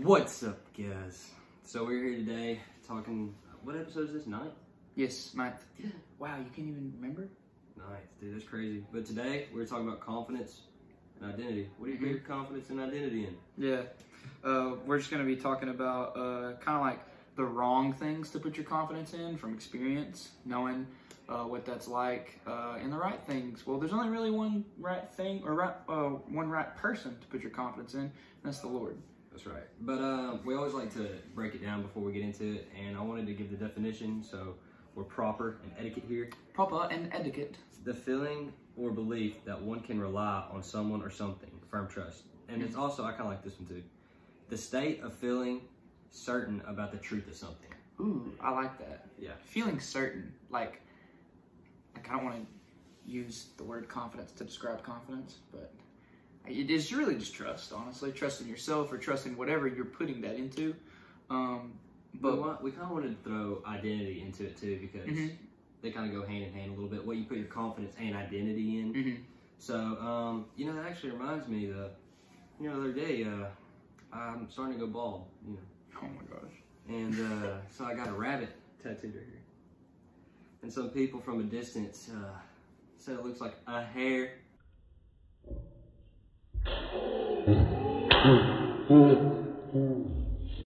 What's up, guys? So we're here today talking. What episode is this? Ninth. Yes, ninth. Wow, you can't even remember? Ninth, dude. That's crazy. But today we're talking about confidence and identity. What do you put your confidence and identity in? Yeah. Uh, we're just going to be talking about uh, kind of like the wrong things to put your confidence in from experience, knowing uh, what that's like, uh, and the right things. Well, there's only really one right thing or right, uh, one right person to put your confidence in, and that's the Lord. That's right. But uh, we always like to break it down before we get into it, and I wanted to give the definition so we're proper and etiquette here. Proper and etiquette. The feeling or belief that one can rely on someone or something, firm trust. And it's also, I kind of like this one too. The state of feeling certain about the truth of something. Ooh, I like that. Yeah. Feeling certain, like, like I don't want to use the word confidence to describe confidence, but it is really just trust, honestly. trusting yourself or trusting whatever you're putting that into. Um, But what, we kind of wanted to throw identity into it too because Mhm. they kind of go hand in hand a little bit. What you put your confidence and identity in. mhm. So, um, you know, that actually reminds me that, you know, the other day, uh, I'm starting to go bald, you know, oh my gosh. and uh, so I got a rabbit tattooed right here. And some people from a distance uh, said it looks like a hair.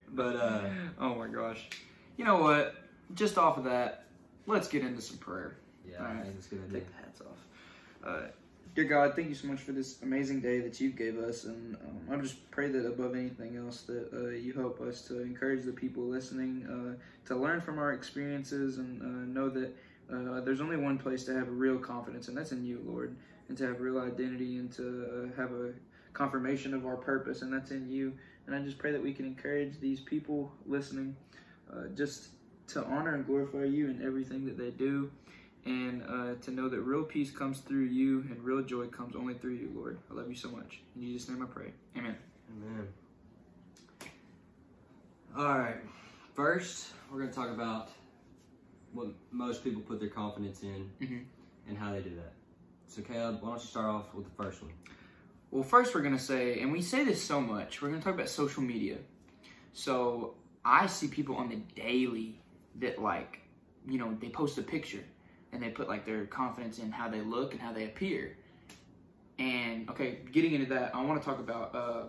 But uh, Oh my gosh. You know what? Just off of that, let's get into some prayer. yeah, I it's a good. Take the hats off. Uh, dear God, thank you so much for this amazing day that you gave us, and um, I just pray that above anything else, that uh, you help us to encourage the people listening uh, to learn from our experiences and uh, know that uh, there's only one place to have real confidence, and that's in you, Lord, and to have real identity and to uh, have a confirmation of our purpose, and that's in you. And I just pray that we can encourage these people listening uh, just to honor and glorify you in everything that they do and uh, to know that real peace comes through you and real joy comes only through you, Lord. I love you so much. In Jesus' name I pray. Amen. Amen. All right. First, we're going to talk about what most people put their confidence in Mhm. and how they do that. So, Caleb, why don't you start off with the first one? Well, first we're going to say, and we say this so much, we're going to talk about social media. So I see people on the daily that, like, you know, they post a picture and they put, like, their confidence in how they look and how they appear. And, okay, getting into that, I want to talk about, uh,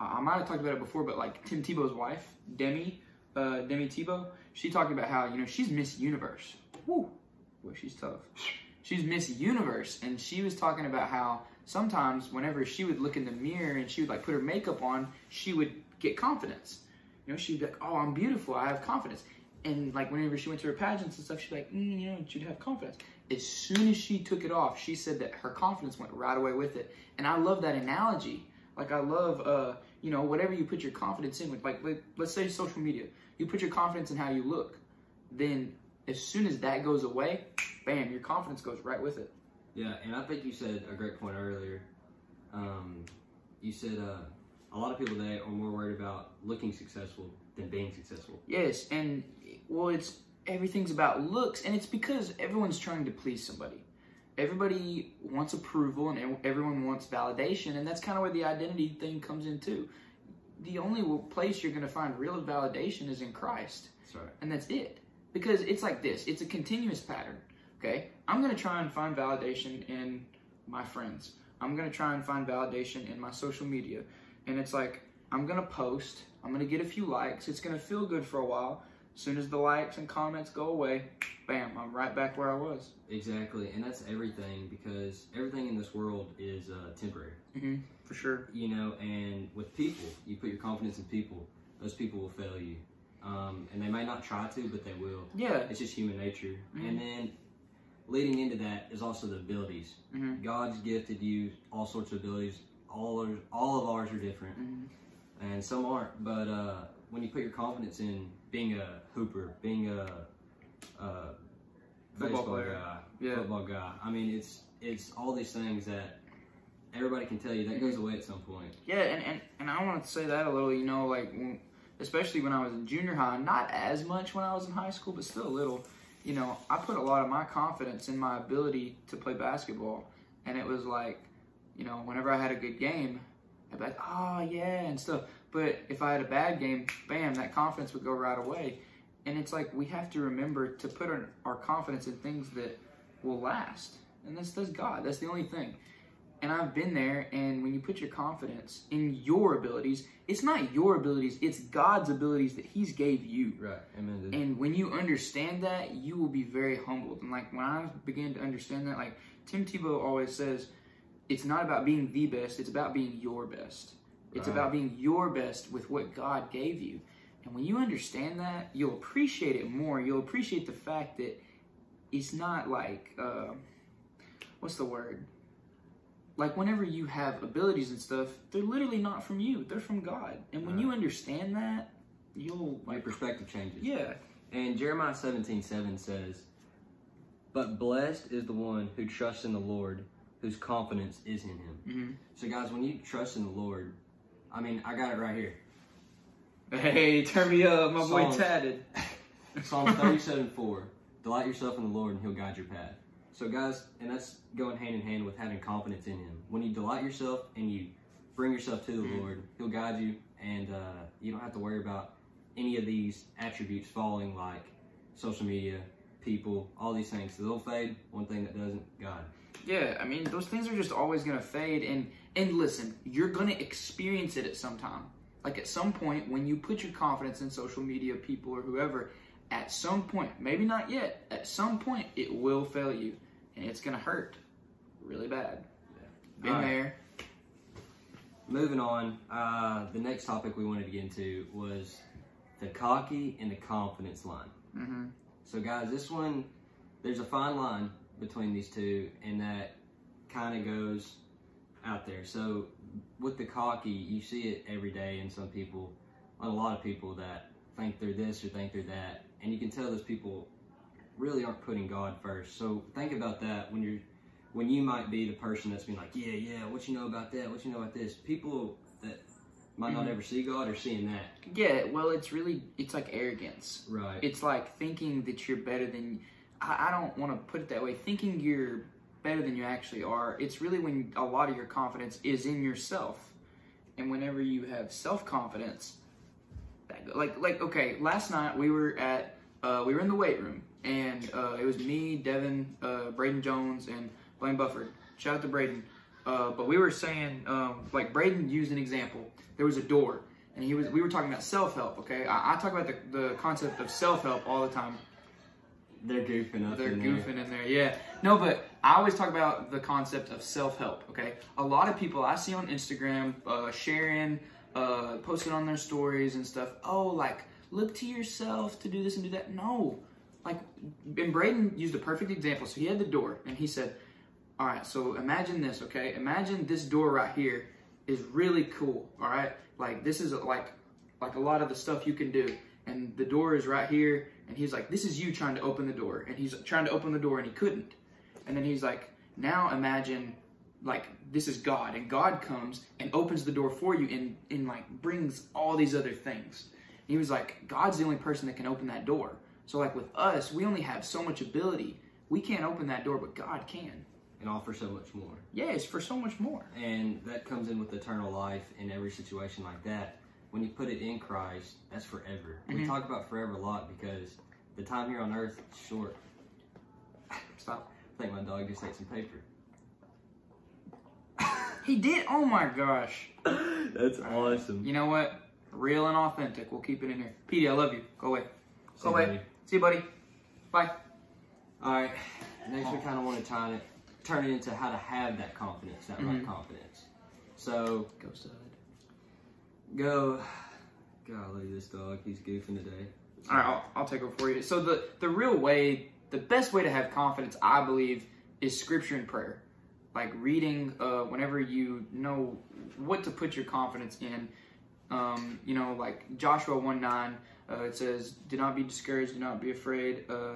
I I might have talked about it before, but, like, Tim Tebow's wife, Demi, uh, Demi Tebow, she talked about how, you know, she's Miss Universe. Woo! Boy, she's tough. She's Miss Universe, and she was talking about how sometimes whenever she would look in the mirror and she would like put her makeup on, she would get confidence. You know, she'd be like, "Oh, I'm beautiful. I have confidence." And like whenever she went to her pageants and stuff, she'd be like, mm, "You know, she'd have confidence." As soon as she took it off, she said that her confidence went right away with it. And I love that analogy. Like I love, uh, you know, whatever you put your confidence in. With like, let, let's say social media, you put your confidence in how you look. Then as soon as that goes away, bam, your confidence goes right with it. Yeah, and I think you said a great point earlier. Um, you said uh, a lot of people today are more worried about looking successful than being successful. Yes, and well, it's everything's about looks, and it's because everyone's trying to please somebody. Everybody wants approval, and everyone wants validation, and that's kind of where the identity thing comes in too. The only place you're going to find real validation is in Christ, That's right. and that's it. Because it's like this: it's a continuous pattern. Okay, I'm to try and find validation in my friends. I'm to try and find validation in my social media, and it's like I'm to post. I'm to get a few likes. It's to feel good for a while. As soon as the likes and comments go away, bam, I'm right back where I was. Exactly, and that's everything because everything in this world is uh, temporary. Mm-hmm. For sure. You know, and with people, you put your confidence in people, those people will fail you. Um, and they may not try to, but they will. Yeah. It's just human nature. Mhm. And then leading into that is also the abilities. Mhm. God's gifted you all sorts of abilities. All ours, all of ours are different, Mhm. and some aren't. But uh, when you put your confidence in being a hooper, being a, a Football baseball player. guy, Yeah. football guy, I mean, it's it's all these things that everybody can tell you that goes away at some point. Yeah, and, and, and I want to say that a little, you know, like, especially when I was in junior high, not as much when I was in high school, but still a little, you know, I put a lot of my confidence in my ability to play basketball. And it was like, you know, whenever I had a good game, I'd be like, oh, yeah, and stuff. But if I had a bad game, bam, that confidence would go right away. And it's like we have to remember to put our, our confidence in things that will last. And that's, that's God. That's the only thing. And I've been there, and when you put your confidence in your abilities, it's not your abilities, it's God's abilities that He's gave you. Right. Amen. And when you understand that, you will be very humbled. And like when I began to understand that, like Tim Tebow always says, it's not about being the best, it's about being your best. It's Right. about being your best with what God gave you. And when you understand that, you'll appreciate it more. You'll appreciate the fact that it's not like, uh, what's the word? Like whenever you have abilities and stuff, they're literally not from you. They're from God. And when Right. you understand that, you'll Your perspective changes. yeah, And Jeremiah 17 7 says, But blessed is the one who trusts in the Lord, whose confidence is in him. Mhm. So, guys, when you trust in the Lord, I mean, I got it right here. Hey, turn me up, my boy tatted. Psalm 37 4 Delight yourself in the Lord, and he'll guide your path. So, guys, and that's going hand in hand with having confidence in him. When you delight yourself and you bring yourself to the Mhm. Lord, he'll guide you, and uh, you don't have to worry about any of these attributes falling like social media, people, all these things. They'll fade. One thing that doesn't, God. Yeah, I mean those things are just always gonna fade and and listen, you're gonna experience it at some time. Like at some point when you put your confidence in social media, people or whoever, at some point, maybe not yet, at some point it will fail you. And it's gonna hurt really bad. Been All right. there. Moving on, uh, the next topic we wanted to get into was the cocky and the confidence line. hmm So, guys, this one, there's a fine line between these two, and that kind of goes out there. So, with the cocky, you see it every day in some people, on a lot of people that think they're this or think they're that, and you can tell those people really aren't putting God first. So, think about that when you're when you might be the person that's been like, yeah, yeah, what you know about that? What you know about this? People that might not Mhm. ever see God are seeing that. Yeah, well it's really it's like arrogance. Right. It's like thinking that you're better than. I, I don't want to put it that way. Thinking you're better than you actually are. It's really when a lot of your confidence is in yourself, and whenever you have self confidence, like like okay, last night we were at uh, we were in the weight room, and uh, it was me, Devin, uh, Braden Jones, and Blaine Bufford. Shout out to Braden. Uh, but we were saying, um, like Braden used an example. There was a door, and he was. We were talking about self help. Okay, I, I talk about the, the concept of self help all the time. They're goofing up They're in there. goofing in there, yeah. No, but I always talk about the concept of self help. Okay, a lot of people I see on Instagram uh, sharing, uh, posting on their stories and stuff. Oh, like look to yourself to do this and do that. No, like, and Braden used a perfect example. So he had the door, and he said, "All right, so imagine this. Okay, imagine this door right here is really cool. All right, like this is like like a lot of the stuff you can do." And the door is right here, and he's like, "This is you trying to open the door," and he's trying to open the door, and he couldn't. And then he's like, "Now imagine, like this is God, and God comes and opens the door for you, and and like brings all these other things." And he was like, "God's the only person that can open that door." So like with us, we only have so much ability. We can't open that door, but God can. and offer so much more. Yeah, it's for so much more. And that comes in with eternal life in every situation like that. When you put it in Christ, that's forever. We Mhm. talk about forever a lot because the time here on earth is short. Stop. I think my dog just ate some paper. He did. Oh my gosh. that's awesome. You know what? Real and authentic. We'll keep it in here. Petey, I love you. Go away. Go away. See you, buddy. Bye. All right. Next, we kind of want to turn it, turn it into how to have that confidence, that right Mhm. confidence. So Go stud. go. Golly, this dog, he's goofing today. All right, I'll, I'll take over for you. So the the real way, the best way to have confidence, I believe, is scripture and prayer. Like reading, uh, whenever you know what to put your confidence in. Um, you know, like Joshua one nine, uh, it says, "Do not be discouraged, do not be afraid, uh,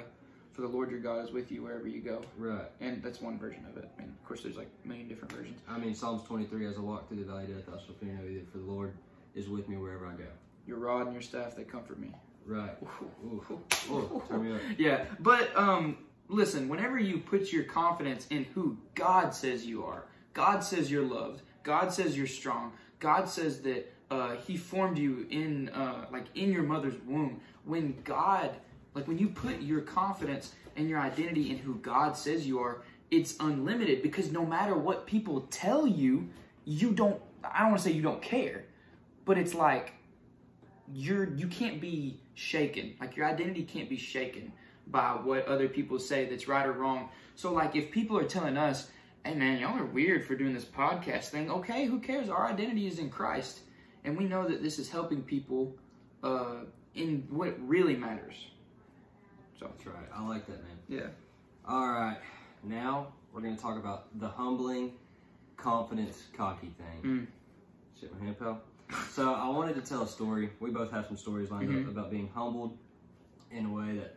for the Lord your God is with you wherever you go." Right. And that's one version of it. And of course, there's like a million different versions. I mean, Psalms 23, as I walk through the valley of death, I shall fear no evil, for the Lord is with me wherever I go. Your rod and your staff, they comfort me. Right. Ooh. Ooh, turn me up. Yeah, but um, listen. Whenever you put your confidence in who God says you are, God says you're loved. God says you're strong. God says that uh, He formed you in uh, like in your mother's womb. When God, like when you put your confidence and your identity in who God says you are, it's unlimited because no matter what people tell you, you don't. I don't want to say you don't care, but it's like you're you can't be shaken. Like your identity can't be shaken by what other people say that's right or wrong. So like if people are telling us, "Hey man, y'all are weird for doing this podcast thing," okay, who cares? Our identity is in Christ, and we know that this is helping people uh, in what really matters. So That's right. I like that, man. yeah, All right. Now we're going to talk about the humbling, confidence, cocky thing. Mm. Shit, my hand pal. So I wanted to tell a story. We both have some stories lined Mhm. up about being humbled in a way that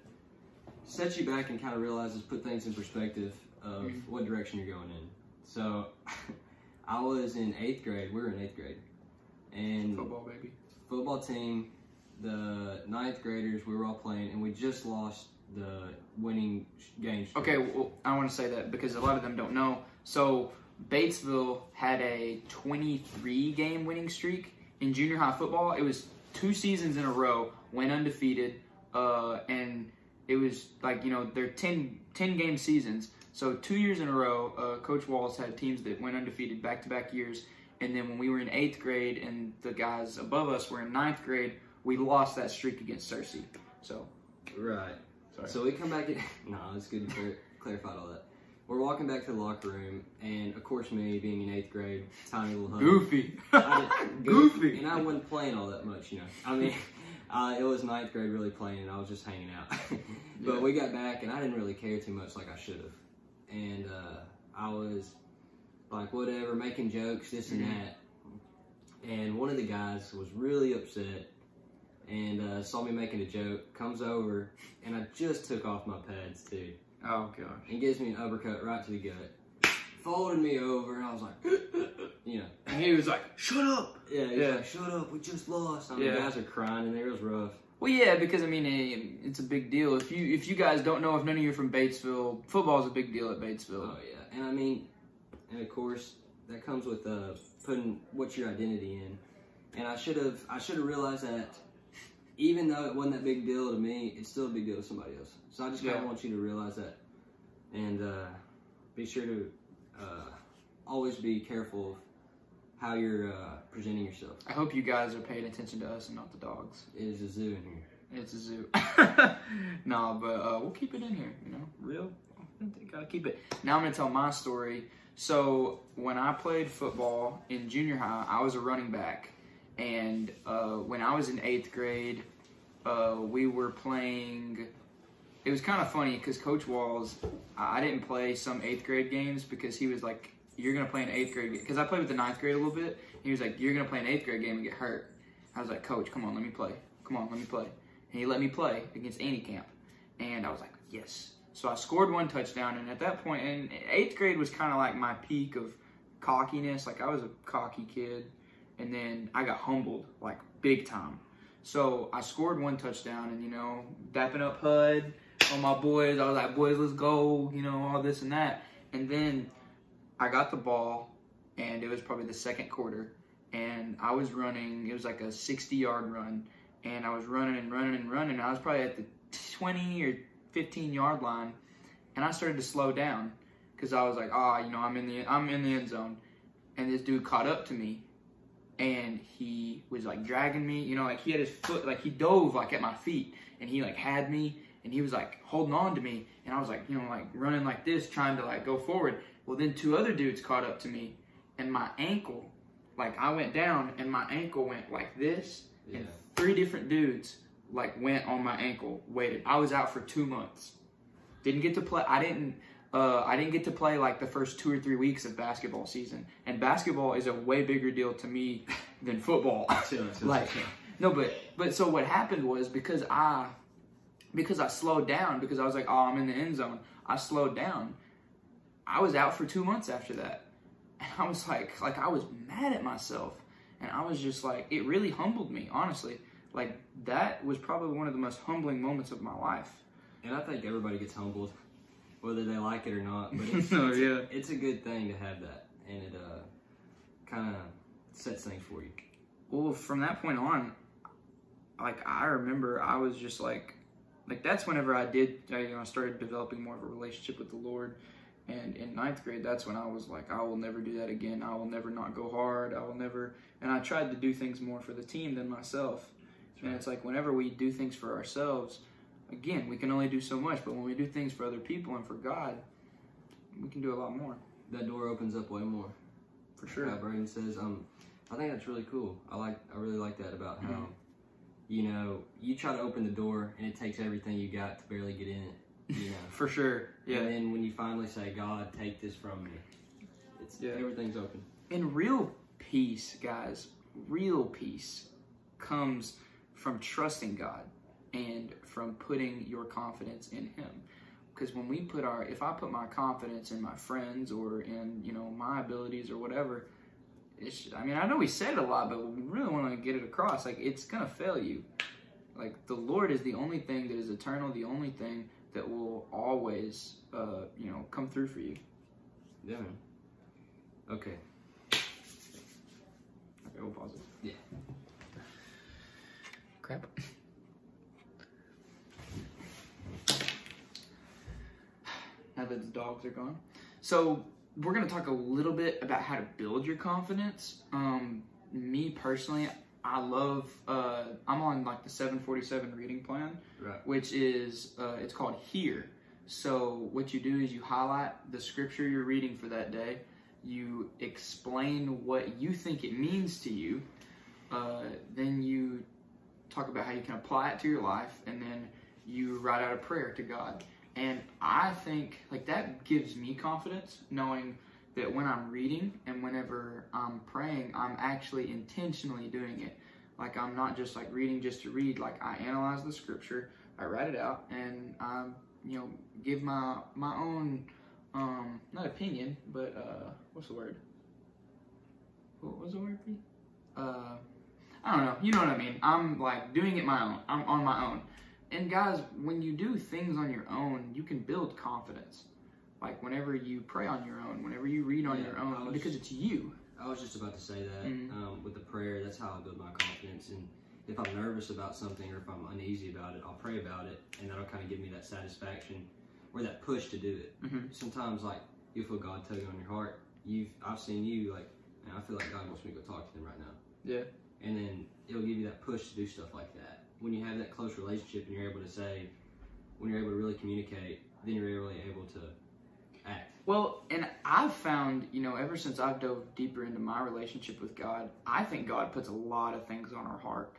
sets you back and kind of realizes, put things in perspective of Mhm. what direction you're going in. So I was in eighth grade. We were in eighth grade, and football baby. football team, the ninth graders, we were all playing, and we just lost the winning game. streak. Okay, well, I want to say that because a lot of them don't know. So Batesville had a 23 game winning streak in junior high football. It was two seasons in a row, went undefeated, uh, and it was like you know they're 10, 10 game seasons. So two years in a row, uh, Coach Walls had teams that went undefeated back to back years. And then when we were in eighth grade and the guys above us were in ninth grade, we lost that streak against Cersei. So Right. Sorry. So we come back. In, no, it's good to clarify all that. We're walking back to the locker room, and of course, me being in eighth grade, tiny little huddle, goofy, I goofy. and I wasn't playing all that much, you know. I mean, uh, it was ninth grade really playing, and I was just hanging out. but Yeah. we got back, and I didn't really care too much like I should have, and uh, I was like whatever, making jokes, this and Mhm. that. And one of the guys was really upset and uh, saw me making a joke, comes over, and I just took off my pads too, Oh gosh. and gives me an uppercut right to the gut. Folded me over, and I was like, you know, And he was like, "Shut up." yeah, he's Yeah. like, shut up, we just lost. I mean, Yeah. the guys are crying, and there it was rough. Well, yeah, because I mean, it's a big deal. If you if you guys don't know, if none of you are from Batesville, football is a big deal at Batesville. Oh yeah, and I mean, and of course that comes with uh, putting what's your identity in. And I should have I should have realized that even though it wasn't that big deal to me, it's still a big deal to somebody else. So I just kind of want you to realize that, and uh, be sure to uh, always be careful of how you're uh, presenting yourself. I hope you guys are paying attention to us and not the dogs. It is a zoo in here. It's a zoo. no, but uh, we'll keep it in here. You know, real. Gotta keep it. Now I'm gonna tell my story. So when I played football in junior high, I was a running back, and uh, when I was in eighth grade, uh, we were playing. It was kind of funny because Coach Walls, I didn't play some eighth grade games because he was like, "You're gonna play an eighth grade game." Because I played with the ninth grade a little bit. He was like, "You're gonna play an eighth grade game and get hurt." I was like, "Coach, come on, let me play. Come on, let me play." And he let me play against Annie Camp, and I was like, "Yes." So I scored one touchdown, and at that point, and eighth grade was kind of like my peak of cockiness. Like I was a cocky kid, and then I got humbled like big time. So I scored one touchdown, and you know, dapping up HUD on my boys. I was like, "Boys, let's go!" You know, all this and that. And then I got the ball, and it was probably the second quarter, and I was running. It was like a 60-yard run, and I was running and running and running. I was probably at the 20 or 15 yard line, and I started to slow down because I was like, "Ah, you know, I'm in the I'm in the end zone," and this dude caught up to me, and he was like dragging me. You know, like he had his foot, like he dove like at my feet, and he like had me, and he was like holding on to me, and I was like, you know, like running like this, trying to like go forward. Well, then two other dudes caught up to me, and my ankle, like I went down, and my ankle went like this, Yeah. and three different dudes like went on my ankle, waited. I was out for two months. Didn't get to play. I didn't. Uh, I didn't get to play like the first two or three weeks of basketball season, and basketball is a way bigger deal to me than football. Chill, chill, like chill. no, but but so what happened was because I because I slowed down because I was like, oh, I'm in the end zone. I slowed down. I was out for two months after that, and I was like, like I was mad at myself, and I was just like, it really humbled me, honestly. Like that was probably one of the most humbling moments of my life. And I think everybody gets humbled, whether they like it or not. But it's, Oh, it's, yeah. it's a good thing to have that, and it uh, kind of sets things for you. Well, from that point on, like I remember, I was just like, like that's whenever I did, I, you know, started developing more of a relationship with the Lord. And in ninth grade, that's when I was like, I will never do that again. I will never not go hard. I will never. And I tried to do things more for the team than myself. And it's like whenever we do things for ourselves, again, we can only do so much. But when we do things for other people and for God, we can do a lot more. That door opens up way more. For sure. How Braden says, um, I think that's really cool. I like, I really like that about how, Mhm. You know, you try to open the door and it takes everything you got to barely get in it. You know. For sure. Yeah. And then when you finally say, God, take this from me, it's Yeah. everything's open. And real peace, guys, real peace comes from trusting God and from putting your confidence in Him. Because when we put our, if I put my confidence in my friends or in, you know, my abilities or whatever, it's, I mean, I know we said it a lot, but we really want to get it across. Like, it's going to fail you. Like, the Lord is the only thing that is eternal, the only thing that will always, uh, you know, come through for you. Yeah, man. Okay. Okay, we'll pause it. Yeah. Crap. Now that the dogs are gone. So, we're going to talk a little bit about how to build your confidence. Um, me personally, I love, uh, I'm on like the 747 reading plan, Right. which is, uh, it's called HEAR. So, what you do is you highlight the scripture you're reading for that day, you explain what you think it means to you, uh, then you talk about how you can apply it to your life, and then you write out a prayer to God. And I think like that gives me confidence knowing that when I'm reading and whenever I'm praying, I'm actually intentionally doing it. Like I'm not just like reading just to read. Like I analyze the scripture, I write it out, and I you know give my my own um not opinion, but uh what's the word? What was the word? Uh I don't know. You know what I mean. I'm like doing it my own. I'm on my own. And guys, when you do things on your own, you can build confidence. Like whenever you pray on your own, whenever you read on Yeah, your own, was- because it's you. I was just about to say that Mhm. um, with the prayer. That's how I build my confidence. And if I'm nervous about something or if I'm uneasy about it, I'll pray about it, and that'll kind of give me that satisfaction or that push to do it. Mhm. Sometimes, like you feel God tugging on your heart. You've I've seen you like, man, I feel like God wants me to go talk to them right now. Yeah. And then it'll give you that push to do stuff like that. When you have that close relationship and you're able to say, when you're able to really communicate, then you're really able to act. Well, and I've found, you know, ever since I've dove deeper into my relationship with God, I think God puts a lot of things on our heart.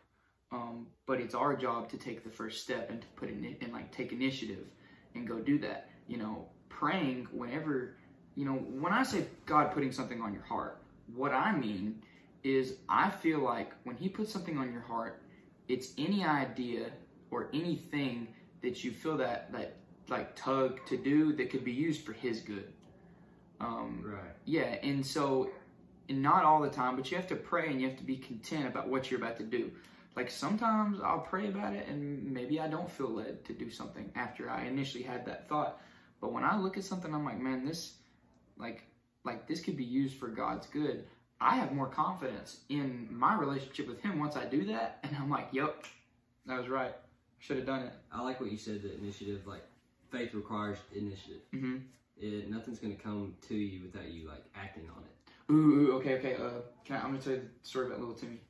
Um, but it's our job to take the first step and to put in and like take initiative and go do that. You know, praying whenever, you know, when I say God putting something on your heart, what I mean is I feel like when He puts something on your heart, it's any idea or anything that you feel that that like tug to do that could be used for His good. Um, Right. yeah, and so, and not all the time, but you have to pray and you have to be content about what you're about to do. Like sometimes I'll pray about it and maybe I don't feel led to do something after I initially had that thought. But when I look at something, I'm like, man, this, like, like this could be used for God's good. I have more confidence in my relationship with Him once I do that, and I'm like, yep, that was right. Should have done it. I like what you said. The initiative, like faith requires initiative. Mm-hmm. It, nothing's gonna come to you without you like acting on it. Ooh, ooh, okay, okay. Uh, can I, I'm gonna tell you the story about little Timmy.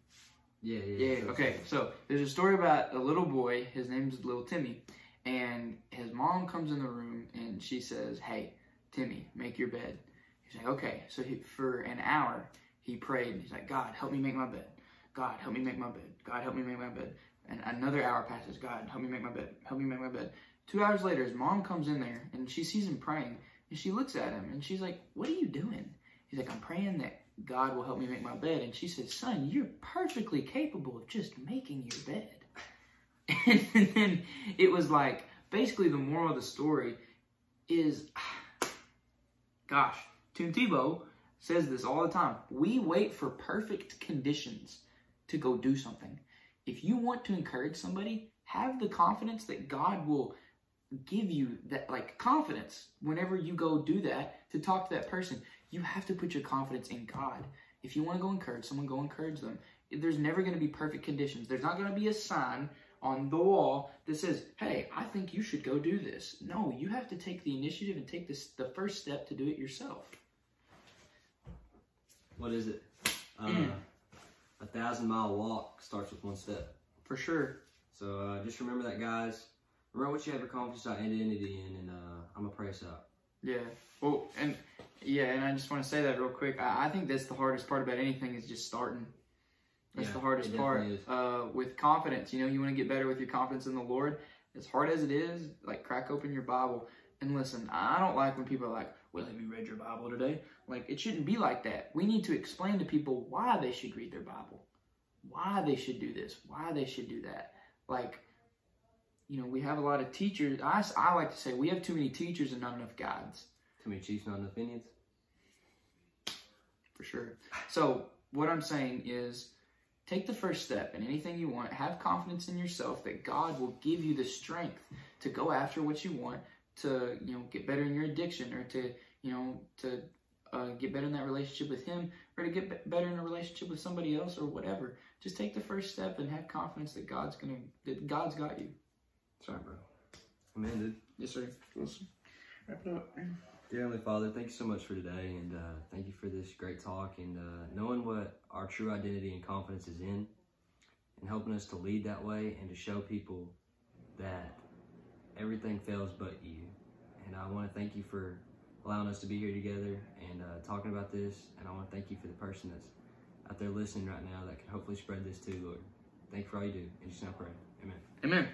Yeah, yeah. Yeah, so- okay. So there's a story about a little boy. His name's Little Timmy, and his mom comes in the room and she says, "Hey, Timmy, make your bed." He's like, "Okay." So he, for an hour, he prayed. and He's like, "God, help me make my bed. God, help me make my bed. God, help me make my bed." And another hour passes. God, help me make my bed. Help me make my bed. Two hours later, his mom comes in there and she sees him praying, and she looks at him and she's like, "What are you doing?" He's like, "I'm praying that God will help me make my bed. And she says, Son, you're perfectly capable of just making your bed. And then it was like, basically, the moral of the story is, gosh, Tim Tebow says this all the time. We wait for perfect conditions to go do something. If you want to encourage somebody, have the confidence that God will give you that like confidence whenever you go do that to talk to that person you have to put your confidence in God. If you want to go encourage someone, go encourage them. there's never going to be perfect conditions. There's not going to be a sign on the wall that says, "Hey, I think you should go do this." No, you have to take the initiative and take this the first step to do it yourself. What is it? Uh. A thousand mile walk starts with one step. For sure. So uh, just remember that, guys. Remember what you have your confidence and identity in, and uh, I'm gonna pray us out. Yeah. Well, and yeah, and I just want to say that real quick. I, I think that's the hardest part about anything is just starting. That's Yeah, the hardest part. Uh, with confidence, you know, you want to get better with your confidence in the Lord. As hard as it is, like crack open your Bible and listen. I don't like when people are like, "Well, have you read your Bible today?" Like it shouldn't be like that. We need to explain to people why they should read their Bible, why they should do this, why they should do that. Like, you know, we have a lot of teachers. I, I like to say we have too many teachers and not enough guides. Too many Chiefs, not enough Indians. for sure. So what I'm saying is take the first step in anything you want. Have confidence in yourself that God will give you the strength to go after what you want, to you know get better in your addiction, or to you know to uh, get better in that relationship with Him, or to get be- better in a relationship with somebody else, or whatever. Just take the first step and have confidence that God's gonna that God's got you. Sorry, bro. Amen, dude. Yes, sir. Let's wrap it up. Dear Heavenly Father, thank you so much for today, and uh, thank you for this great talk and uh, knowing what our true identity and confidence is in, and helping us to lead that way and to show people that everything fails but you. And I want to thank you for allowing us to be here together and uh, talking about this. And I want to thank you for the person that's out there listening right now that can hopefully spread this too, Lord. Thank you for all you do. and just now pray. Amen. Amen.